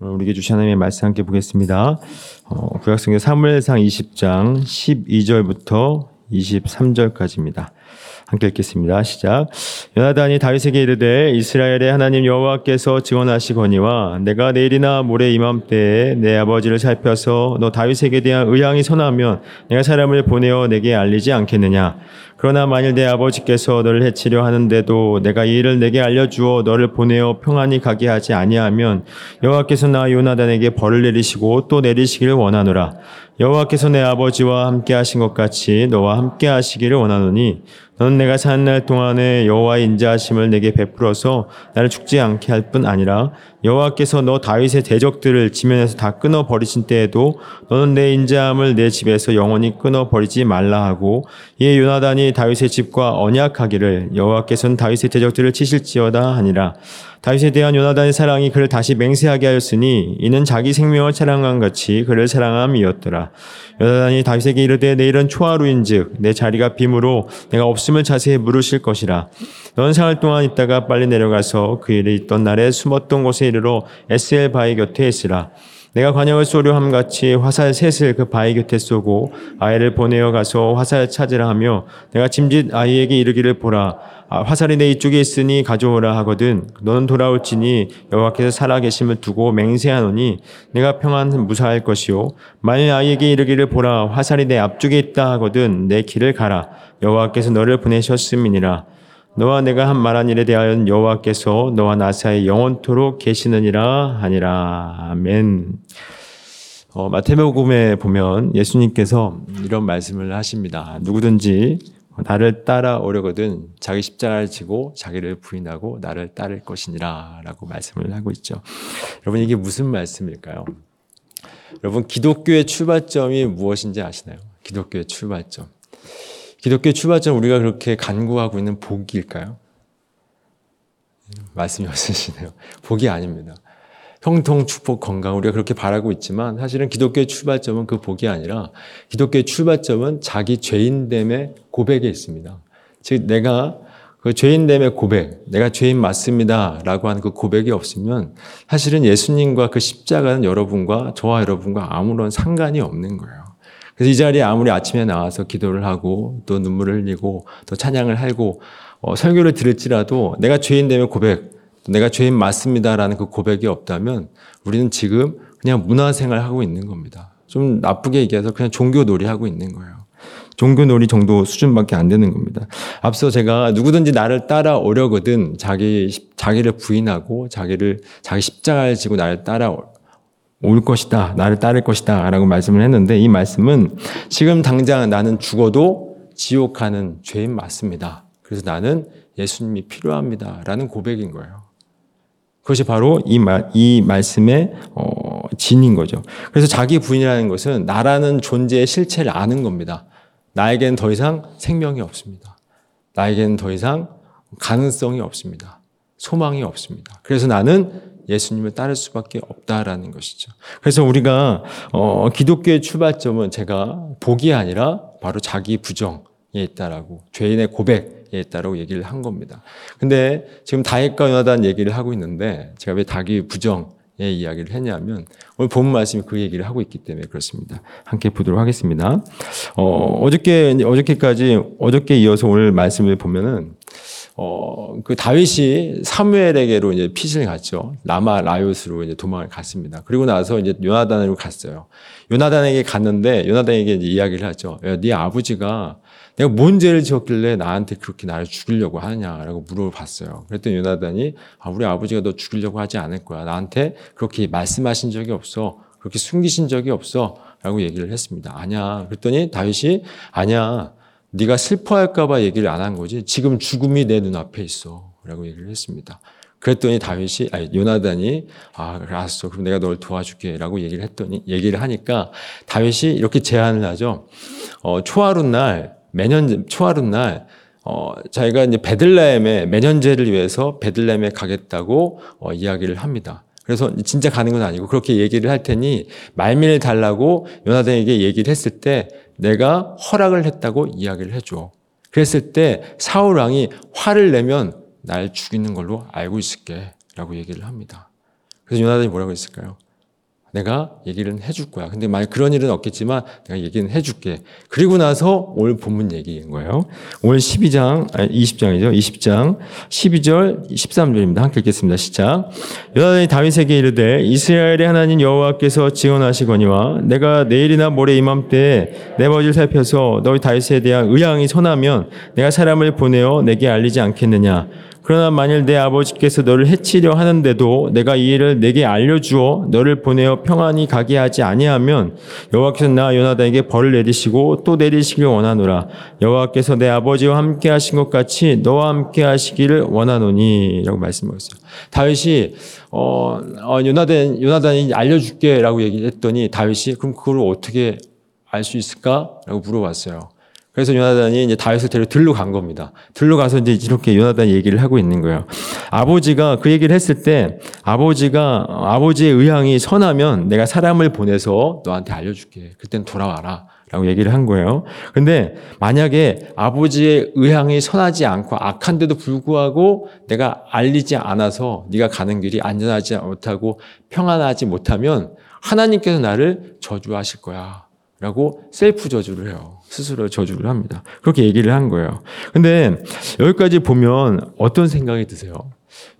우리에게 주신 하나님의 말씀 함께 보겠습니다. 어, 구약성경 사무엘상 20장 12절부터 23절까지입니다. 함께 읽겠습니다. 시작. 요나단이 다윗에게 이르되 이스라엘의 하나님 여호와께서 증언하시거니와 내가 내일이나 모레 이맘때에 내 아버지를 살펴서 너 다윗에게 대한 의향이 선하면 내가 사람을 보내어 내게 알리지 않겠느냐. 그러나 만일 내 아버지께서 너를 해치려 하는데도 내가 이 일을 내게 알려주어 너를 보내어 평안히 가게 하지 아니하면 여호와께서 나 요나단에게 벌을 내리시고 또 내리시기를 원하노라. 여호와께서 내 아버지와 함께 하신 것 같이 너와 함께 하시기를 원하노니 너는 내가 사는 날 동안에 여호와의 인자하심을 내게 베풀어서 나를 죽지 않게 할 뿐 아니라 여호와께서 너 다윗의 대적들을 지면에서 다 끊어 버리신 때에도 너는 내 인자함을 내 집에서 영원히 끊어 버리지 말라 하고 이에 요나단이 다윗의 집과 언약하기를 여호와께서는 다윗의 대적들을 치실지어다 하니라 다윗에 대한 요나단의 사랑이 그를 다시 맹세하게 하였으니 이는 자기 생명을 사랑한 같이 그를 사랑함이었더라. 요나단이 다윗에게 이르되 내일은 초하루인즉 내 자리가 빔으로 내가 없음을 자세히 물으실 것이라. 넌 사흘 동안 있다가 빨리 내려가서 그 일이 있던 날에 숨었던 곳에 이르러 에스엘 바위 곁에 있으라. 내가 관역을 쏘려 함 같이 화살 셋을 그 바위 곁에 쏘고 아이를 보내어 가서 화살 찾으라 하며 내가 짐짓 아이에게 이르기를 보라. 아, 화살이 내 이쪽에 있으니 가져오라 하거든 너는 돌아올지니 여호와께서 살아계심을 두고 맹세하노니 내가 평안 무사할 것이요. 만일 아이에게 이르기를 보라. 화살이 내 앞쪽에 있다 하거든 내 길을 가라. 여호와께서 너를 보내셨음이니라 너와 내가 한 말한 일에 대하여 여호와께서 너와 나 사이 영원토록 계시느니라 하니라 아멘. 어, 마태복음에 보면 예수님께서 이런 말씀을 하십니다. 누구든지 나를 따라오려거든 자기 십자가를 지고 자기를 부인하고 나를 따를 것이니라 라고 말씀을 하고 있죠. 여러분 이게 무슨 말씀일까요? 여러분 기독교의 출발점이 무엇인지 아시나요? 기독교의 출발점. 기독교 출발점 우리가 그렇게 간구하고 있는 복일까요? 말씀이 없으시네요. 복이 아닙니다. 형통, 축복, 건강 우리가 그렇게 바라고 있지만 사실은 기독교의 출발점은 그 복이 아니라 기독교의 출발점은 자기 죄인됨의 고백에 있습니다. 즉 내가 그 죄인됨의 고백, 내가 죄인 맞습니다. 라고 하는 그 고백이 없으면 사실은 예수님과 그 십자가는 여러분과 저와 여러분과 아무런 상관이 없는 거예요. 그래서 이 자리에 아무리 아침에 나와서 기도를 하고 또 눈물을 흘리고 또 찬양을 하고 어, 설교를 들을지라도 내가 죄인됨의 고백, 내가 죄인 맞습니다라는 그 고백이 없다면 우리는 지금 그냥 문화생활 하고 있는 겁니다. 좀 나쁘게 얘기해서 그냥 종교놀이 하고 있는 거예요. 종교놀이 정도 수준밖에 안 되는 겁니다. 앞서 제가 누구든지 나를 따라오려거든 자기 자기를 부인하고 자기를 자기 십자가를 지고 나를 따라 올 것이다. 나를 따를 것이다. 라고 말씀을 했는데 이 말씀은 지금 당장 나는 죽어도 지옥 가는 죄인 맞습니다. 그래서 나는 예수님이 필요합니다. 라는 고백인 거예요. 그것이 바로 이, 말, 이 말씀의 어, 진인 거죠. 그래서 자기 부인이라는 것은 나라는 존재의 실체를 아는 겁니다. 나에게는 더 이상 생명이 없습니다. 나에게는 더 이상 가능성이 없습니다. 소망이 없습니다. 그래서 나는 예수님을 따를 수밖에 없다라는 것이죠. 그래서 우리가 어, 기독교의 출발점은 제가 복이 아니라 바로 자기 부정에 있다라고 죄인의 고백에 있다라고 얘기를 한 겁니다. 근데 지금 다윗과 요나단 얘기를 하고 있는데 제가 왜 자기 부정의 이야기를 했냐면 오늘 본 말씀이 그 얘기를 하고 있기 때문에 그렇습니다. 함께 보도록 하겠습니다. 어, 어저께 어저께까지 어저께 이어서 오늘 말씀을 보면은 어, 그 다윗이 사무엘에게로 이제 피신을 갔죠. 라마 라요스로 이제 도망을 갔습니다. 그리고 나서 이제 요나단으로 갔어요. 요나단에게 갔는데 요나단에게 이제 이야기를 하죠. 야, 네 아버지가 내가 뭔 죄를 지었길래 나한테 그렇게 나를 죽이려고 하냐라고 물어봤어요. 그랬더니 요나단이 아, 우리 아버지가 너 죽이려고 하지 않을 거야. 나한테 그렇게 말씀하신 적이 없어. 그렇게 숨기신 적이 없어. 라고 얘기를 했습니다. 아니야. 그랬더니 다윗이 아니야. 네가 슬퍼할까봐 얘기를 안 한 거지. 지금 죽음이 내 눈앞에 있어. 라고 얘기를 했습니다. 그랬더니 다윗이, 아니, 요나단이, 아, 알았어. 그럼 내가 널 도와줄게. 라고 얘기를 했더니, 얘기를 하니까 다윗이 이렇게 제안을 하죠. 어, 초하루 날, 매년 초하루 날, 어, 자기가 이제 베들레헴에 매년제를 위해서 베들레헴에 가겠다고 어, 이야기를 합니다. 그래서 진짜 가는 건 아니고 그렇게 얘기를 할 테니 말미를 달라고 요나단에게 얘기를 했을 때 내가 허락을 했다고 이야기를 해줘. 그랬을 때 사울 왕이 화를 내면 날 죽이는 걸로 알고 있을게 라고 얘기를 합니다. 그래서 요나단이 뭐라고 했을까요? 내가 얘기를 해줄 거야. 근데 만약 그런 일은 없겠지만 내가 얘기는 해줄게. 그리고 나서 오늘 본문 얘기인 거예요. 오늘 12장, 아니 20장이죠. 20장 12절, 13절입니다. 함께 읽겠습니다. 시작. 요나단이 다윗에게 이르되 이스라엘의 하나님 여호와께서 지원하시거니와 내가 내일이나 모레 이맘때에 내 버지를 살펴서 너희 다윗에 대한 의향이 선하면 내가 사람을 보내어 내게 알리지 않겠느냐. 그러나 만일 내 아버지께서 너를 해치려 하는데도 내가 이 일을 내게 알려주어 너를 보내어 평안히 가게 하지 아니하면 여호와께서 나 요나단에게 벌을 내리시고 또 내리시길 원하노라 여호와께서 내 아버지와 함께 하신 것 같이 너와 함께 하시기를 원하노니라고 말씀하셨어요. 다윗이 어, 어 요나단 요나단이 알려줄게라고 얘기했더니 다윗이 그럼 그걸 어떻게 알 수 있을까라고 물어봤어요. 그래서 요나단이 이제 다윗을 데려 들로 간 겁니다. 들로 가서 이제 이렇게 요나단 얘기를 하고 있는 거예요. 아버지가 그 얘기를 했을 때 아버지가 아버지의 의향이 선하면 내가 사람을 보내서 너한테 알려줄게. 그땐 돌아와라. 라고 얘기를 한 거예요. 근데 만약에 아버지의 의향이 선하지 않고 악한데도 불구하고 내가 알리지 않아서 네가 가는 길이 안전하지 못하고 평안하지 못하면 하나님께서 나를 저주하실 거야. 라고 셀프 저주를 해요. 스스로 저주를 합니다. 그렇게 얘기를 한 거예요. 근데 여기까지 보면 어떤 생각이 드세요?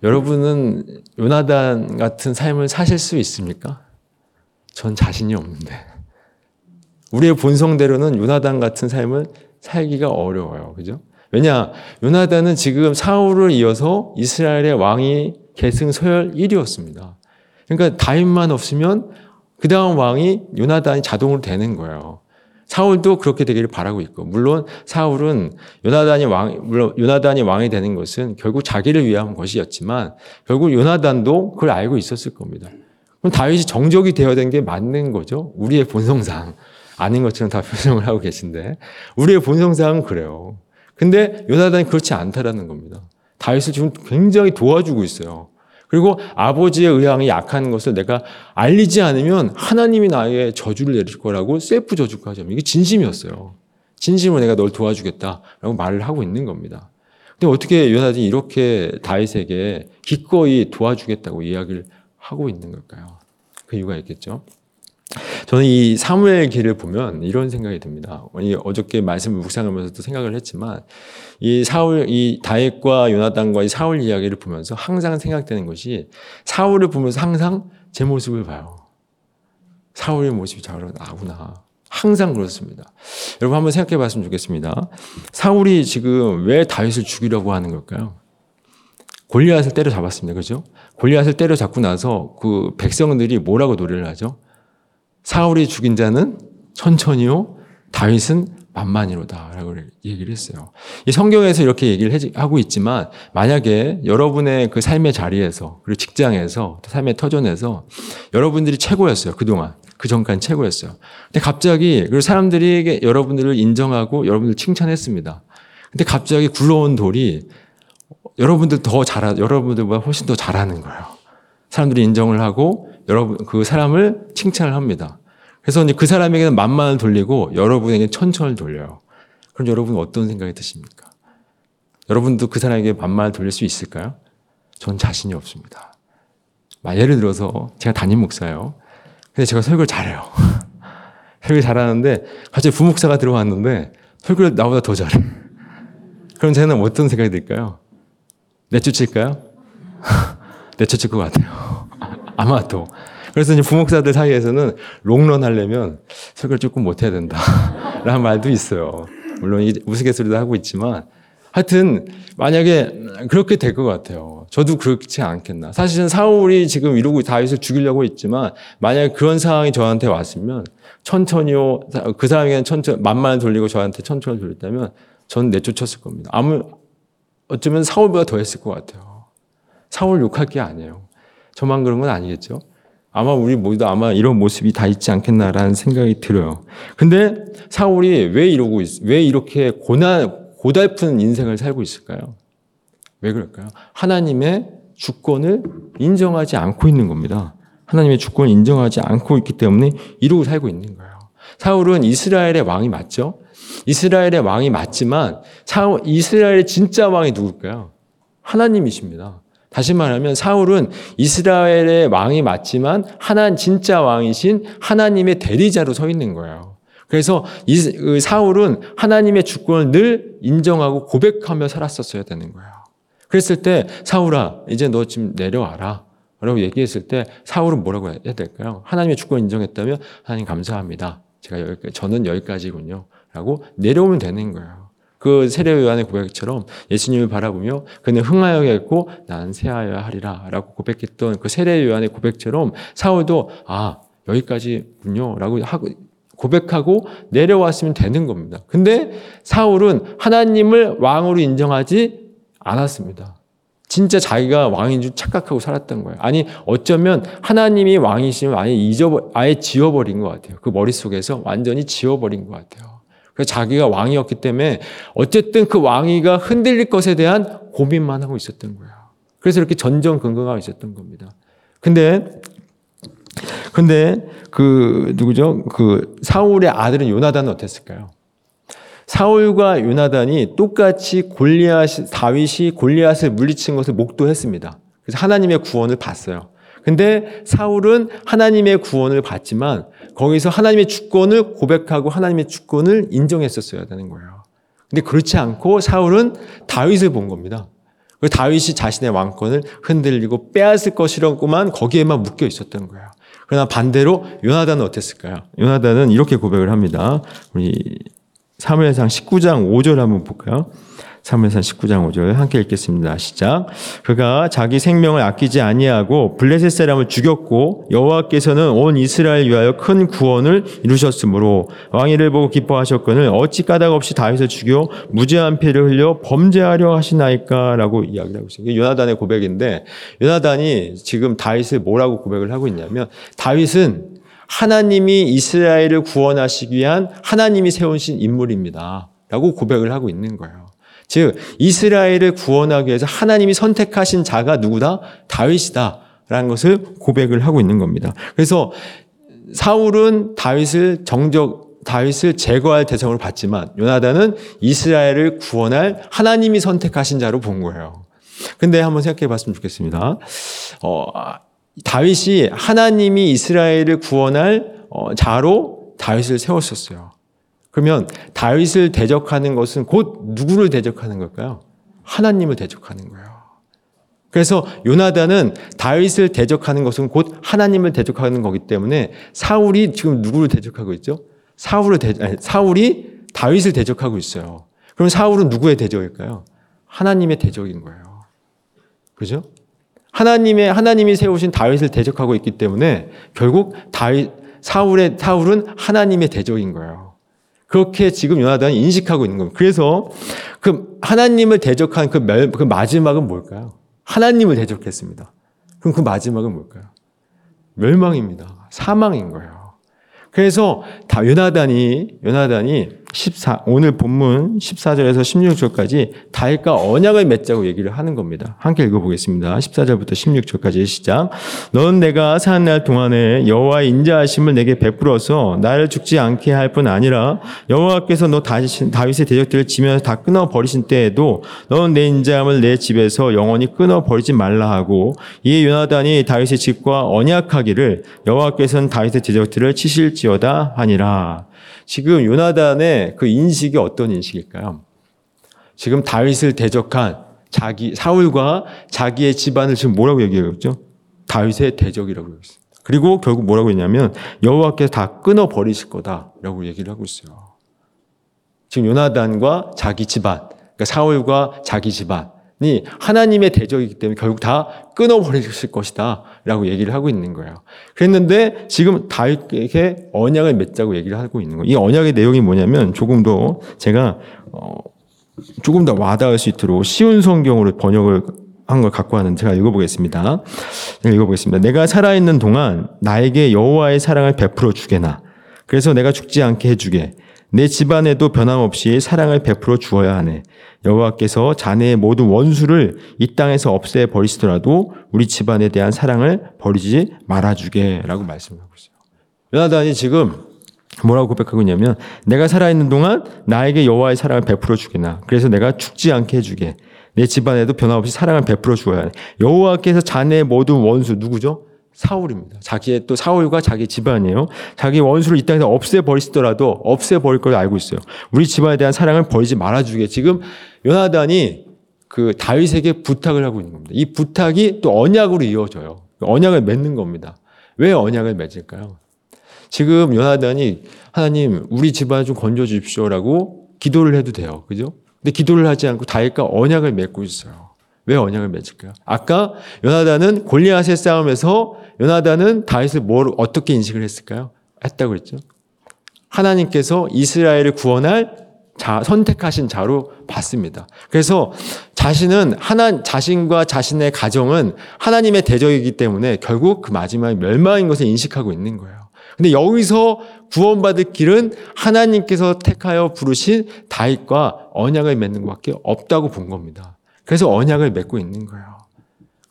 여러분은 요나단 같은 삶을 사실 수 있습니까? 전 자신이 없는데. 우리의 본성대로는 요나단 같은 삶을 살기가 어려워요. 그죠? 왜냐? 요나단은 지금 사울을 이어서 이스라엘의 왕이 계승 서열 1위였습니다. 그러니까 다윗만 없으면 그 다음 왕이 요나단이 자동으로 되는 거예요. 사울도 그렇게 되기를 바라고 있고, 물론 사울은 요나단이 왕, 물론 요나단이 왕이 되는 것은 결국 자기를 위한 것이었지만, 결국 요나단도 그걸 알고 있었을 겁니다. 그럼 다윗이 정적이 되어야 된게 맞는 거죠. 우리의 본성상. 아닌 것처럼 다 표정을 하고 계신데, 우리의 본성상은 그래요. 근데 요나단이 그렇지 않다라는 겁니다. 다윗을 지금 굉장히 도와주고 있어요. 그리고 아버지의 의향이 약한 것을 내가 알리지 않으면 하나님이 나의 저주를 내릴 거라고 셀프 저주까지 하면 이게 진심이었어요. 진심으로 내가 널 도와주겠다라고 말을 하고 있는 겁니다. 근데 어떻게 요나단이 이렇게 다윗에게 기꺼이 도와주겠다고 이야기를 하고 있는 걸까요? 그 이유가 있겠죠. 저는 이 사무엘 기를 보면 이런 생각이 듭니다. 어저께 말씀을 묵상하면서도 생각을 했지만 이 사울, 이 다윗과 요나단과 이 사울 이야기를 보면서 항상 생각되는 것이 사울을 보면서 항상 제 모습을 봐요. 사울의 모습이 저로 나구나. 항상 그렇습니다. 여러분 한번 생각해 봤으면 좋겠습니다. 사울이 지금 왜 다윗을 죽이려고 하는 걸까요? 골리앗을 때려잡았습니다. 그죠? 골리앗을 때려잡고 나서 그 백성들이 뭐라고 노래를 하죠? 사울이 죽인 자는 천천히요, 다윗은 만만이로다라고 얘기를 했어요. 이 성경에서 이렇게 얘기를 하고 있지만 만약에 여러분의 그 삶의 자리에서 그리고 직장에서 삶의 터전에서 여러분들이 최고였어요. 그동안. 그 전까지 최고였어요. 근데 갑자기 그 사람들이 여러분들을 인정하고 여러분들 칭찬했습니다. 근데 갑자기 굴러온 돌이 여러분들 더 잘하, 여러분들보다 훨씬 더 잘하는 거예요. 사람들이 인정을 하고 여러분 그 사람을 칭찬을 합니다. 그래서 이제 그 사람에게는 만만을 돌리고 여러분에게 천천을 돌려요. 그럼 여러분 어떤 생각이 드십니까? 여러분도 그 사람에게 만만을 돌릴 수 있을까요? 전 자신이 없습니다. 예를 들어서 제가 담임 목사예요. 근데 제가 설교를 잘해요. 설교 잘하는데 갑자기 부목사가 들어왔는데 설교를 나보다 더 잘해. 그럼 저는 어떤 생각이 들까요? 내쫓을까요? 내쫓을 것 같아요. 아마도. 그래서 이제 부목사들 사이에서는 롱런 하려면 설교를 조금 못해야 된다. 라는 말도 있어요. 물론 우스갯소리도 하고 있지만 하여튼 만약에 그렇게 될 것 같아요. 저도 그렇지 않겠나. 사실은 사울이 지금 이러고 다윗을 죽이려고 했지만 만약에 그런 상황이 저한테 왔으면 천천히요. 그 사람에게는 천천히 만만을 돌리고 저한테 천천히 돌렸다면 전 내쫓았을 겁니다. 아무 어쩌면 사울보다 더 했을 것 같아요. 사울 욕할 게 아니에요. 저만 그런 건 아니겠죠. 아마 우리 모두 아마 이런 모습이 다 있지 않겠나라는 생각이 들어요. 근데 사울이 왜 이러고 있, 왜 이렇게 고난, 고달픈 인생을 살고 있을까요? 왜 그럴까요? 하나님의 주권을 인정하지 않고 있는 겁니다. 하나님의 주권을 인정하지 않고 있기 때문에 이러고 살고 있는 거예요. 사울은 이스라엘의 왕이 맞죠? 이스라엘의 왕이 맞지만 사울, 이스라엘의 진짜 왕이 누굴까요? 하나님이십니다. 다시 말하면 사울은 이스라엘의 왕이 맞지만 하나 진짜 왕이신 하나님의 대리자로 서 있는 거예요. 그래서 이, 그 사울은 하나님의 주권을 늘 인정하고 고백하며 살았었어야 되는 거예요. 그랬을 때 사울아 이제 너 지금 내려와라. 라고 얘기했을 때 사울은 뭐라고 해야 될까요? 하나님의 주권 인정했다면 하나님 감사합니다. 제가 여기까지, 저는 여기까지군요. 라고 내려오면 되는 거예요. 그 세례 요한의 고백처럼 예수님을 바라보며 그는 흥하여야겠고 난 새하여야 하리라 라고 고백했던 그 세례 요한의 고백처럼 사울도 아 여기까지군요 라고 하고 고백하고 내려왔으면 되는 겁니다. 근데 사울은 하나님을 왕으로 인정하지 않았습니다. 진짜 자기가 왕인 줄 착각하고 살았던 거예요. 아니, 어쩌면 하나님이 왕이시면 아예 잊어버, 아예 지워버린 것 같아요. 그 머릿속에서 완전히 지워버린 것 같아요. 자기가 왕이었기 때문에 어쨌든 그 왕위가 흔들릴 것에 대한 고민만 하고 있었던 거예요. 그래서 이렇게 전전긍긍하고 있었던 겁니다. 근데 근데 그 누구죠? 그 사울의 아들은 요나단은 어땠을까요? 사울과 요나단이 똑같이 골리앗 다윗이 골리앗을 물리친 것을 목도했습니다. 그래서 하나님의 구원을 봤어요. 근데 사울은 하나님의 구원을 받지만 거기서 하나님의 주권을 고백하고 하나님의 주권을 인정했었어야 되는 거예요. 근데 그렇지 않고 사울은 다윗을 본 겁니다. 그 다윗이 자신의 왕권을 흔들리고 빼앗을 것이라고만 거기에만 묶여 있었던 거예요. 그러나 반대로 요나단은 어땠을까요? 요나단은 이렇게 고백을 합니다. 우리 사무엘상 19장 5절 한번 볼까요? 사무엘상 19장 5절 함께 읽겠습니다. 시작. 그가 자기 생명을 아끼지 아니하고 블레셋 사람을 죽였고 여호와께서는 온 이스라엘 위하여 큰 구원을 이루셨으므로 왕위를 보고 기뻐하셨거늘 어찌 까닭 없이 다윗을 죽여 무죄한 피를 흘려 범죄하려 하시나이까라고 이야기를 하고 있어요. 요나단의 고백인데 요나단이 지금 다윗을 뭐라고 고백을 하고 있냐면 다윗은 하나님이 이스라엘을 구원하시기 위한 하나님이 세우신 인물입니다. 라고 고백을 하고 있는 거예요. 즉, 이스라엘을 구원하기 위해서 하나님이 선택하신 자가 누구다? 다윗이다. 라는 것을 고백을 하고 있는 겁니다. 그래서 사울은 다윗을 정적, 다윗을 제거할 대상으로 봤지만 요나단은 이스라엘을 구원할 하나님이 선택하신 자로 본 거예요. 근데 한번 생각해 봤으면 좋겠습니다. 어, 다윗이 하나님이 이스라엘을 구원할 어, 자로 다윗을 세웠었어요. 그러면 다윗을 대적하는 것은 곧 누구를 대적하는 걸까요? 하나님을 대적하는 거예요. 그래서 요나단은 다윗을 대적하는 것은 곧 하나님을 대적하는 거기 때문에 사울이 지금 누구를 대적하고 있죠? 사울을 대, 아니, 사울이 다윗을 대적하고 있어요. 그럼 사울은 누구의 대적일까요? 하나님의 대적인 거예요. 그죠? 하나님의 하나님이 세우신 다윗을 대적하고 있기 때문에 결국 다윗 사울의 사울은 하나님의 대적인 거예요. 그렇게 지금 요나단이 인식하고 있는 겁니다. 그래서 그 하나님을 대적한 그, 멸, 그 마지막은 뭘까요? 하나님을 대적했습니다. 그럼 그 마지막은 뭘까요? 멸망입니다. 사망인 거예요. 그래서 다 요나단이 요나단이 14 오늘 본문 14절에서 16절까지 다윗과 언약을 맺자고 얘기를 하는 겁니다. 함께 읽어 보겠습니다. 14절부터 16절까지 시작. 넌 내가 사는 날 동안에 여호와의 인자하심을 내게 베풀어서 나를 죽지 않게 할 뿐 아니라 여호와께서 너 다윗의 대적들을 지면서 다 끊어 버리신 때에도 넌 내 인자함을 내 집에서 영원히 끊어 버리지 말라 하고 이에 요나단이 다윗의 집과 언약하기를 여호와께서는 다윗의 대적들을 치실지어다 하니라. 지금 요나단의 그 인식이 어떤 인식일까요? 지금 다윗을 대적한 자기 사울과 자기의 집안을 지금 뭐라고 얘기하고 죠 다윗의 대적이라고 얘기했습니다. 그리고 결국 뭐라고 했냐면 여호와께서 다 끊어 버리실 거다라고 얘기를 하고 있어요. 지금 요나단과 자기 집안, 그러니까 사울과 자기 집안 이 하나님의 대적이기 때문에 결국 다 끊어버리실 것이다 라고 얘기를 하고 있는 거예요. 그랬는데 지금 다윗에게 언약을 맺자고 얘기를 하고 있는 거예요. 이 언약의 내용이 뭐냐면 조금 더 제가 어 조금 더 와닿을 수 있도록 쉬운 성경으로 번역을 한 걸 갖고 왔는데 제가 읽어보겠습니다. 제가 읽어보겠습니다. 내가 살아있는 동안 나에게 여호와의 사랑을 베풀어 주게나 그래서 내가 죽지 않게 해주게 내 집안에도 변함없이 사랑을 베풀어 주어야 하네. 여호와께서 자네의 모든 원수를 이 땅에서 없애 버리시더라도 우리 집안에 대한 사랑을 버리지 말아주게라고 말씀하고 있어요. 요나단이 지금 뭐라고 고백하고 있냐면 내가 살아있는 동안 나에게 여호와의 사랑을 베풀어 주게나 그래서 내가 죽지 않게 해주게 내 집안에도 변함없이 사랑을 베풀어 주어야 해. 여호와께서 자네 모든 원수 누구죠? 사울입니다. 자기의 또 사울과 자기 집안이에요. 자기 원수를 이 땅에서 없애버리시더라도 없애버릴 걸 알고 있어요. 우리 집안에 대한 사랑을 버리지 말아주게. 지금 요나단이 그 다윗에게 부탁을 하고 있는 겁니다. 이 부탁이 또 언약으로 이어져요. 언약을 맺는 겁니다. 왜 언약을 맺을까요? 지금 요나단이 하나님 우리 집안 좀 건져 주십시오라고 기도를 해도 돼요. 그죠? 근데 기도를 하지 않고 다윗과 언약을 맺고 있어요. 왜 언약을 맺을까요? 아까 요나단은 골리앗의 싸움에서 요나단은 다윗을 뭘 어떻게 인식을 했을까요? 했다고 그랬죠. 하나님께서 이스라엘을 구원할 자, 선택하신 자로 봤습니다. 그래서 자신은 하나 자신과 자신의 가정은 하나님의 대적이기 때문에 결국 그 마지막 멸망인 것을 인식하고 있는 거예요. 근데 여기서 구원받을 길은 하나님께서 택하여 부르신 다윗과 언약을 맺는 것밖에 없다고 본 겁니다. 그래서 언약을 맺고 있는 거예요.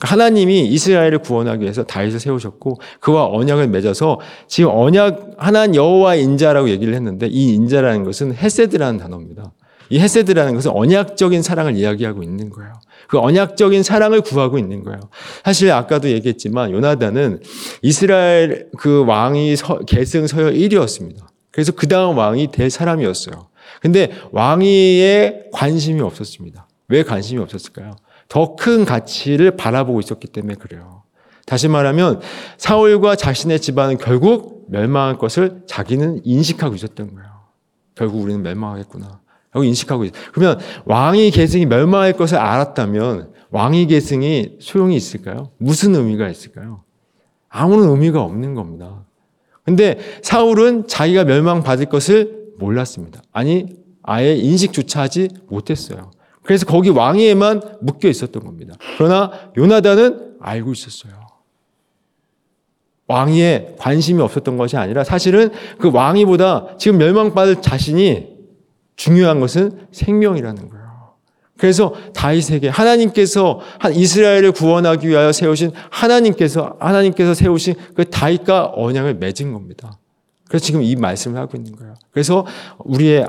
하나님이 이스라엘을 구원하기 위해서 다윗을 세우셨고 그와 언약을 맺어서 지금 언약 하나님 여호와 인자라고 얘기를 했는데 이 인자라는 것은 헤세드라는 단어입니다. 이 헤세드라는 것은 언약적인 사랑을 이야기하고 있는 거예요. 그 언약적인 사랑을 구하고 있는 거예요. 사실 아까도 얘기했지만 요나단은 이스라엘 그 왕이 서, 계승 서열 1위였습니다. 그래서 그 다음 왕이 될 사람이었어요. 근데 왕위에 관심이 없었습니다. 왜 관심이 없었을까요? 더 큰 가치를 바라보고 있었기 때문에 그래요. 다시 말하면 사울과 자신의 집안은 결국 멸망할 것을 자기는 인식하고 있었던 거예요. 결국 우리는 멸망하겠구나. 하고 인식하고 있어요. 그러면 왕위 계승이 멸망할 것을 알았다면 왕위 계승이 소용이 있을까요? 무슨 의미가 있을까요? 아무런 의미가 없는 겁니다. 근데 사울은 자기가 멸망받을 것을 몰랐습니다. 아니, 아예 인식조차 하지 못했어요. 그래서 거기 왕위에만 묶여 있었던 겁니다. 그러나 요나단은 알고 있었어요. 왕위에 관심이 없었던 것이 아니라 사실은 그 왕위보다 지금 멸망받을 자신이 중요한 것은 생명이라는 거예요. 그래서 다윗에게 하나님께서 이스라엘을 구원하기 위하여 세우신 하나님께서 하나님께서 세우신 그 다윗과 언약을 맺은 겁니다. 그래서 지금 이 말씀을 하고 있는 거예요. 그래서 우리의,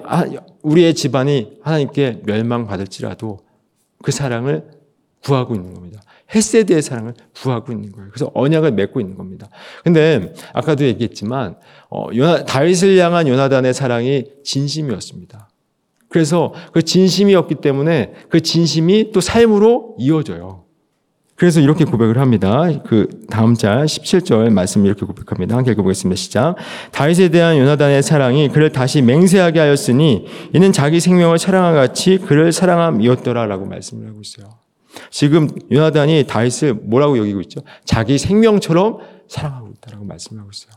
우리의 집안이 하나님께 멸망받을지라도 그 사랑을 구하고 있는 겁니다. 헬세드의 사랑을 구하고 있는 거예요. 그래서 언약을 맺고 있는 겁니다. 근데 아까도 얘기했지만 어, 요나, 다윗을 향한 요나단의 사랑이 진심이었습니다. 그래서 그 진심이었기 때문에 그 진심이 또 삶으로 이어져요. 그래서 이렇게 고백을 합니다. 그 다음 절 17절 말씀 이렇게 고백합니다. 함께 읽어보겠습니다. 시작. 다윗에 대한 요나단의 사랑이 그를 다시 맹세하게 하였으니 이는 자기 생명을 사랑함 같이 그를 사랑함이었더라라고 말씀을 하고 있어요. 지금 요나단이 다윗을 뭐라고 여기고 있죠? 자기 생명처럼 사랑하고 있다라고 말씀하고 있어요.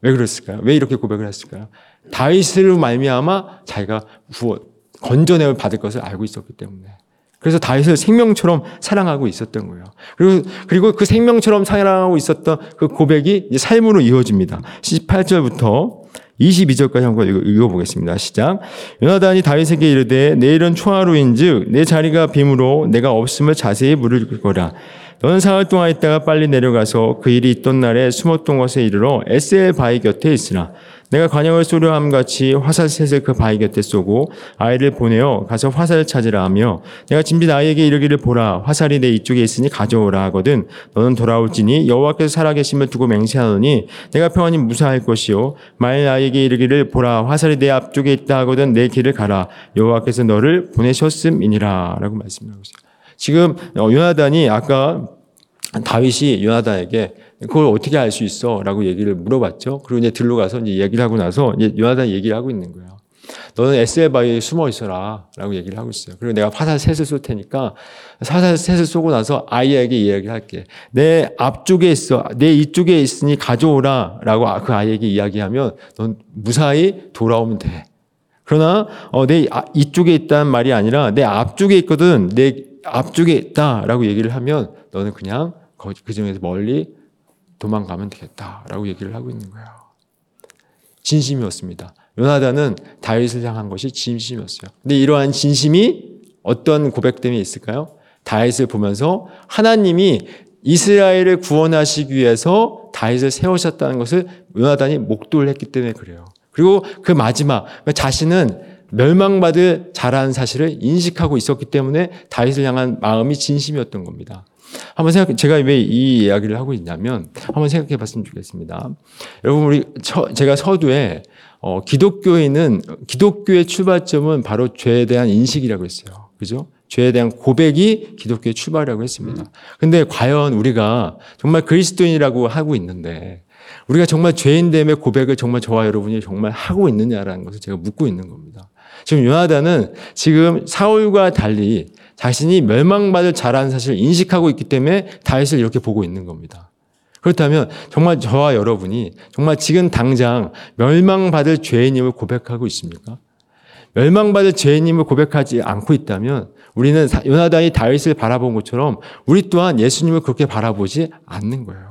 왜 그랬을까요? 왜 이렇게 고백을 했을까요? 다윗으로 말미암아 자기가 구원 건져내을 받을 것을 알고 있었기 때문에. 그래서 다윗을 생명처럼 사랑하고 있었던 거예요. 그리고, 그리고 그 생명처럼 사랑하고 있었던 그 고백이 삶으로 이어집니다. 18절부터 22절까지 한번 읽어 보겠습니다. 시작. 요나단이 다윗에게 이르되 내일은 초하루인즉 내 자리가 빔으로 내가 없음을 자세히 물을 거라. 너는 사흘 동안 있다가 빨리 내려가서 그 일이 있던 날에 숨었던 곳에 이르러 에셀 바위 곁에 있으나 내가 관역을 쏘려 함 같이 화살셋을 그 바위 곁에 쏘고 아이를 보내어 가서 화살을 찾으라 하며 내가 짐짓 아이에게 이르기를 보라 화살이 내 이쪽에 있으니 가져오라 하거든 너는 돌아올지니 여호와께서 살아계심을 두고 맹세하노니 내가 평안히 무사할 것이요 만일 아이에게 이르기를 보라 화살이 내 앞쪽에 있다 하거든 내 길을 가라 여호와께서 너를 보내셨음이니라라고 말씀하고 있어요. 지금 어, 요나단이 아까 다윗이 요나단에게 그걸 어떻게 알 수 있어? 라고 얘기를 물어봤죠. 그리고 이제 들로 가서 이제 얘기를 하고 나서 이제 요나단 얘기를 하고 있는 거예요. 너는 에스에바에 숨어 있어라. 라고 얘기를 하고 있어요. 그리고 내가 화살 셋을 쏠 테니까 화살 셋을 쏘고 나서 아이에게 이야기를 할게. 내 앞쪽에 있어. 내 이쪽에 있으니 가져오라. 라고 그 아이에게 이야기하면 넌 무사히 돌아오면 돼. 그러나 어, 내 아, 이쪽에 있다는 말이 아니라 내 앞쪽에 있거든. 내 앞쪽에 있다라고 얘기를 하면 너는 그냥 그 중에서 멀리 도망가면 되겠다라고 얘기를 하고 있는 거예요. 진심이었습니다. 요나단은 다윗을 향한 것이 진심이었어요. 근데 이러한 진심이 어떤 고백 때문에 있을까요? 다윗을 보면서 하나님이 이스라엘을 구원하시기 위해서 다윗을 세우셨다는 것을 요나단이 목도를 했기 때문에 그래요. 그리고 그 마지막 자신은 멸망받을 자라는 사실을 인식하고 있었기 때문에 다윗을 향한 마음이 진심이었던 겁니다. 한번 생각, 제가 왜 이 이야기를 하고 있냐면 한번 생각해 봤으면 좋겠습니다. 여러분, 우리, 서, 제가 서두에 어, 기독교인은, 기독교의 출발점은 바로 죄에 대한 인식이라고 했어요. 그죠? 죄에 대한 고백이 기독교의 출발이라고 했습니다. 근데 과연 우리가 정말 그리스도인이라고 하고 있는데 우리가 정말 죄인됨의 고백을 정말 저와 여러분이 정말 하고 있느냐라는 것을 제가 묻고 있는 겁니다. 지금 요나단은 지금 사울과 달리 자신이 멸망받을 자라는 사실을 인식하고 있기 때문에 다윗을 이렇게 보고 있는 겁니다. 그렇다면 정말 저와 여러분이 정말 지금 당장 멸망받을 죄인임을 고백하고 있습니까? 멸망받을 죄인임을 고백하지 않고 있다면 우리는 요나단이 다윗을 바라본 것처럼 우리 또한 예수님을 그렇게 바라보지 않는 거예요.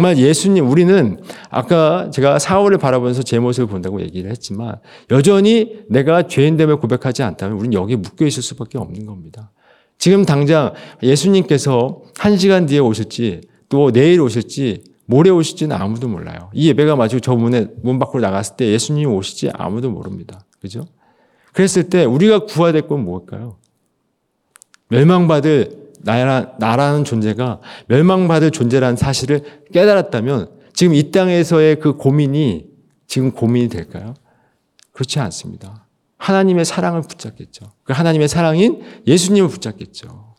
정말 예수님, 우리는 아까 제가 사울을 바라보면서 제 모습을 본다고 얘기를 했지만 여전히 내가 죄인됨을 고백하지 않다면 우리는 여기에 묶여 있을 수밖에 없는 겁니다. 지금 당장 예수님께서 한 시간 뒤에 오실지 또 내일 오실지 모레 오실지는 아무도 몰라요. 이 예배가 마치고 저 문에 문 밖으로 나갔을 때 예수님이 오실지 아무도 모릅니다. 그죠? 그랬을 때 우리가 구해야 될 건 뭘까요? 멸망받을 나라, 나라는 존재가 멸망받을 존재라는 사실을 깨달았다면 지금 이 땅에서의 그 고민이 지금 고민이 될까요? 그렇지 않습니다. 하나님의 사랑을 붙잡겠죠. 그 하나님의 사랑인 예수님을 붙잡겠죠.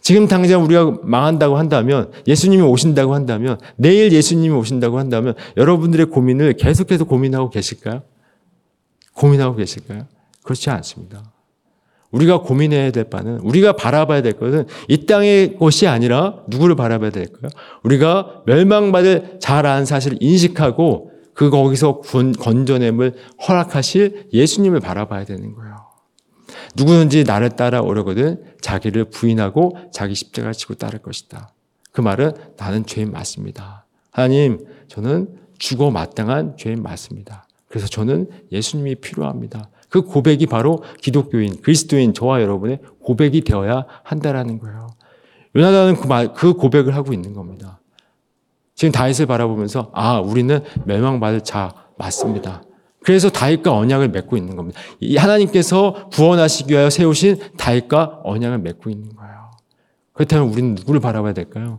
지금 당장 우리가 망한다고 한다면 예수님이 오신다고 한다면 내일 예수님이 오신다고 한다면 여러분들의 고민을 계속해서 고민하고 계실까요? 고민하고 계실까요? 그렇지 않습니다. 우리가 고민해야 될 바는 우리가 바라봐야 될 것은 이 땅의 것이 아니라 누구를 바라봐야 될까요? 우리가 멸망받을 잘 아는 사실을 인식하고 그 거기서 건져냄을 허락하실 예수님을 바라봐야 되는 거예요. 누구든지 나를 따라오려거든 자기를 부인하고 자기 십자가를 지고 따를 것이다. 그 말은 나는 죄인 맞습니다. 하나님, 저는 죽어 마땅한 죄인 맞습니다. 그래서 저는 예수님이 필요합니다. 그 고백이 바로 기독교인, 그리스도인 저와 여러분의 고백이 되어야 한다라는 거예요. 요나단은 그, 말, 그 고백을 하고 있는 겁니다. 지금 다윗을 바라보면서 아 우리는 멸망받을 자 맞습니다. 그래서 다윗과 언약을 맺고 있는 겁니다. 하나님께서 구원하시기 위하여 세우신 다윗과 언약을 맺고 있는 거예요. 그렇다면 우리는 누구를 바라봐야 될까요?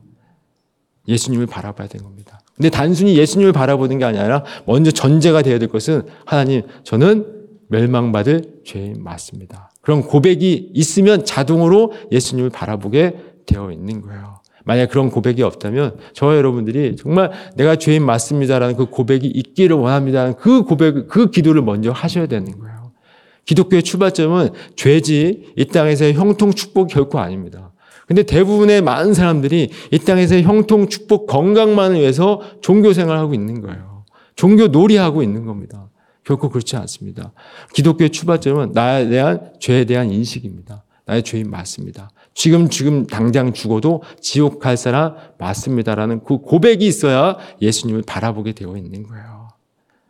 예수님을 바라봐야 되는 겁니다. 근데 단순히 예수님을 바라보는 게 아니라 먼저 전제가 되어야 될 것은 하나님 저는 멸망받을 죄인 맞습니다. 그런 고백이 있으면 자동으로 예수님을 바라보게 되어 있는 거예요. 만약 그런 고백이 없다면 저와 여러분들이 정말 내가 죄인 맞습니다라는 그 고백이 있기를 원합니다라는 그 고백, 그 기도를 먼저 하셔야 되는 거예요. 기독교의 출발점은 죄지 이 땅에서의 형통 축복 결코 아닙니다. 근데 대부분의 많은 사람들이 이 땅에서의 형통 축복 건강만을 위해서 종교 생활을 하고 있는 거예요. 종교 놀이하고 있는 겁니다. 결코 그렇지 않습니다. 기독교의 출발점은 나에 대한 죄에 대한 인식입니다. 나의 죄인 맞습니다. 지금 지금 당장 죽어도 지옥 갈 사람 맞습니다라는 그 고백이 있어야 예수님을 바라보게 되어 있는 거예요.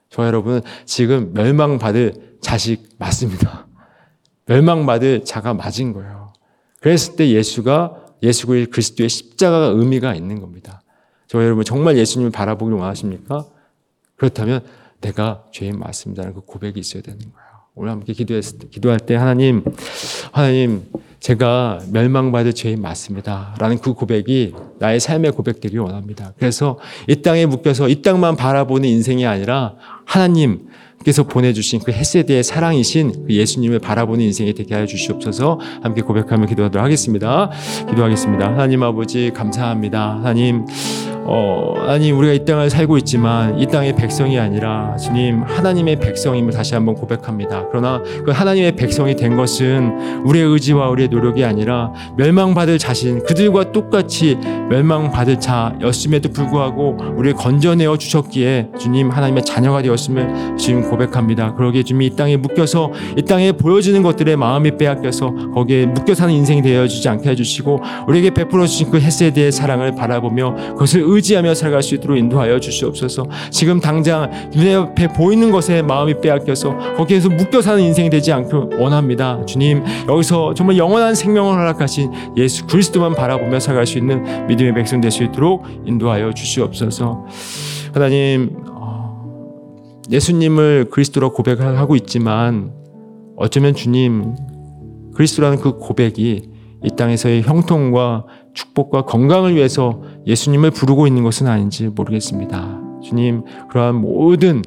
저 여러분 지금 멸망받을 자식 맞습니다. 멸망받을 자가 맞은 거예요. 그랬을 때 예수가 예수 그리스도의 십자가가 의미가 있는 겁니다. 저 여러분 정말 예수님을 바라보길 원하십니까? 그렇다면 내가 죄인 맞습니다라는 그 고백이 있어야 되는 거예요. 오늘 함께 기도했을 때, 기도할 때 하나님, 하나님, 제가 멸망받을 죄인 맞습니다. 라는 그 고백이 나의 삶의 고백되기 원합니다. 그래서 이 땅에 묶여서 이 땅만 바라보는 인생이 아니라 하나님, 께서 보내주신 그 헤세드의 사랑이신 그 예수님을 바라보는 인생이 되게 하여 주시옵소서 함께 고백하며 기도하도록 하겠습니다. 기도하겠습니다. 하나님 아버지 감사합니다. 하나님 어, 아니 우리가 이 땅을 살고 있지만 이 땅의 백성이 아니라 주님 하나님의 백성임을 다시 한번 고백합니다. 그러나 그 하나님의 백성이 된 것은 우리의 의지와 우리의 노력이 아니라 멸망받을 자신 그들과 똑같이 멸망받을 자였음에도 불구하고 우리를 건져내어 주셨기에 주님 하나님의 자녀가 되었음을 지금 고 백합니다. 그러기에 주님 이 땅에 묶여서 이 땅에 보여지는 것들의 마음이 빼앗겨서 거기에 묶여 사는 인생이 되어주지 않게 해주시고 우리에게 베풀어 주신 그 햇세대의 사랑을 바라보며 그것을 의지하며 살아갈 수 있도록 인도하여 주시옵소서. 지금 당장 눈에 앞에 보이는 것에 마음이 빼앗겨서 거기에서 묶여 사는 인생이 되지 않고 원합니다. 주님, 여기서 정말 영원한 생명을 허락하신 예수 그리스도만 바라보며 살아갈 수 있는 믿음의 백성 될 수 있도록 인도하여 주시옵소서. 하나님, 어, 예수님을 그리스도로 고백하고 있지만 어쩌면 주님 그리스도라는 그 고백이 이 땅에서의 형통과 축복과 건강을 위해서 예수님을 부르고 있는 것은 아닌지 모르겠습니다. 주님 그러한 모든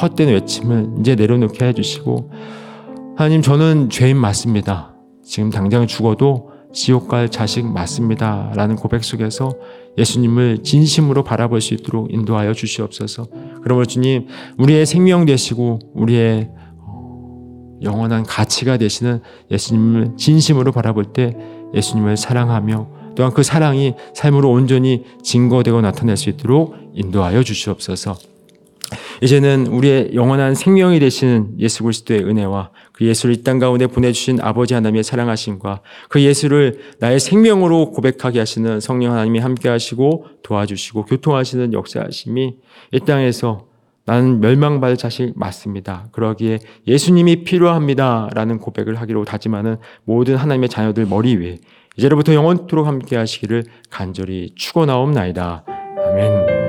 헛된 외침을 이제 내려놓게 해주시고 하나님 저는 죄인 맞습니다. 지금 당장 죽어도 지옥 갈 자식 맞습니다. 라는 고백 속에서 예수님을 진심으로 바라볼 수 있도록 인도하여 주시옵소서. 그러므로 주님, 우리의 생명 되시고 우리의 어, 영원한 가치가 되시는 예수님을 진심으로 바라볼 때 예수님을 사랑하며 또한 그 사랑이 삶으로 온전히 증거되고 나타낼 수 있도록 인도하여 주시옵소서. 이제는 우리의 영원한 생명이 되시는 예수 그리스도의 은혜와 그 예수를 이 땅 가운데 보내주신 아버지 하나님의 사랑하심과 그 예수를 나의 생명으로 고백하게 하시는 성령 하나님이 함께 하시고 도와주시고 교통하시는 역사하심이 이 땅에서 나는 멸망받을 자식 맞습니다. 그러기에 예수님이 필요합니다. 라는 고백을 하기로 다짐하는 모든 하나님의 자녀들 머리 위에 이제로부터 영원토록 함께 하시기를 간절히 축원하옵나이다. 아멘.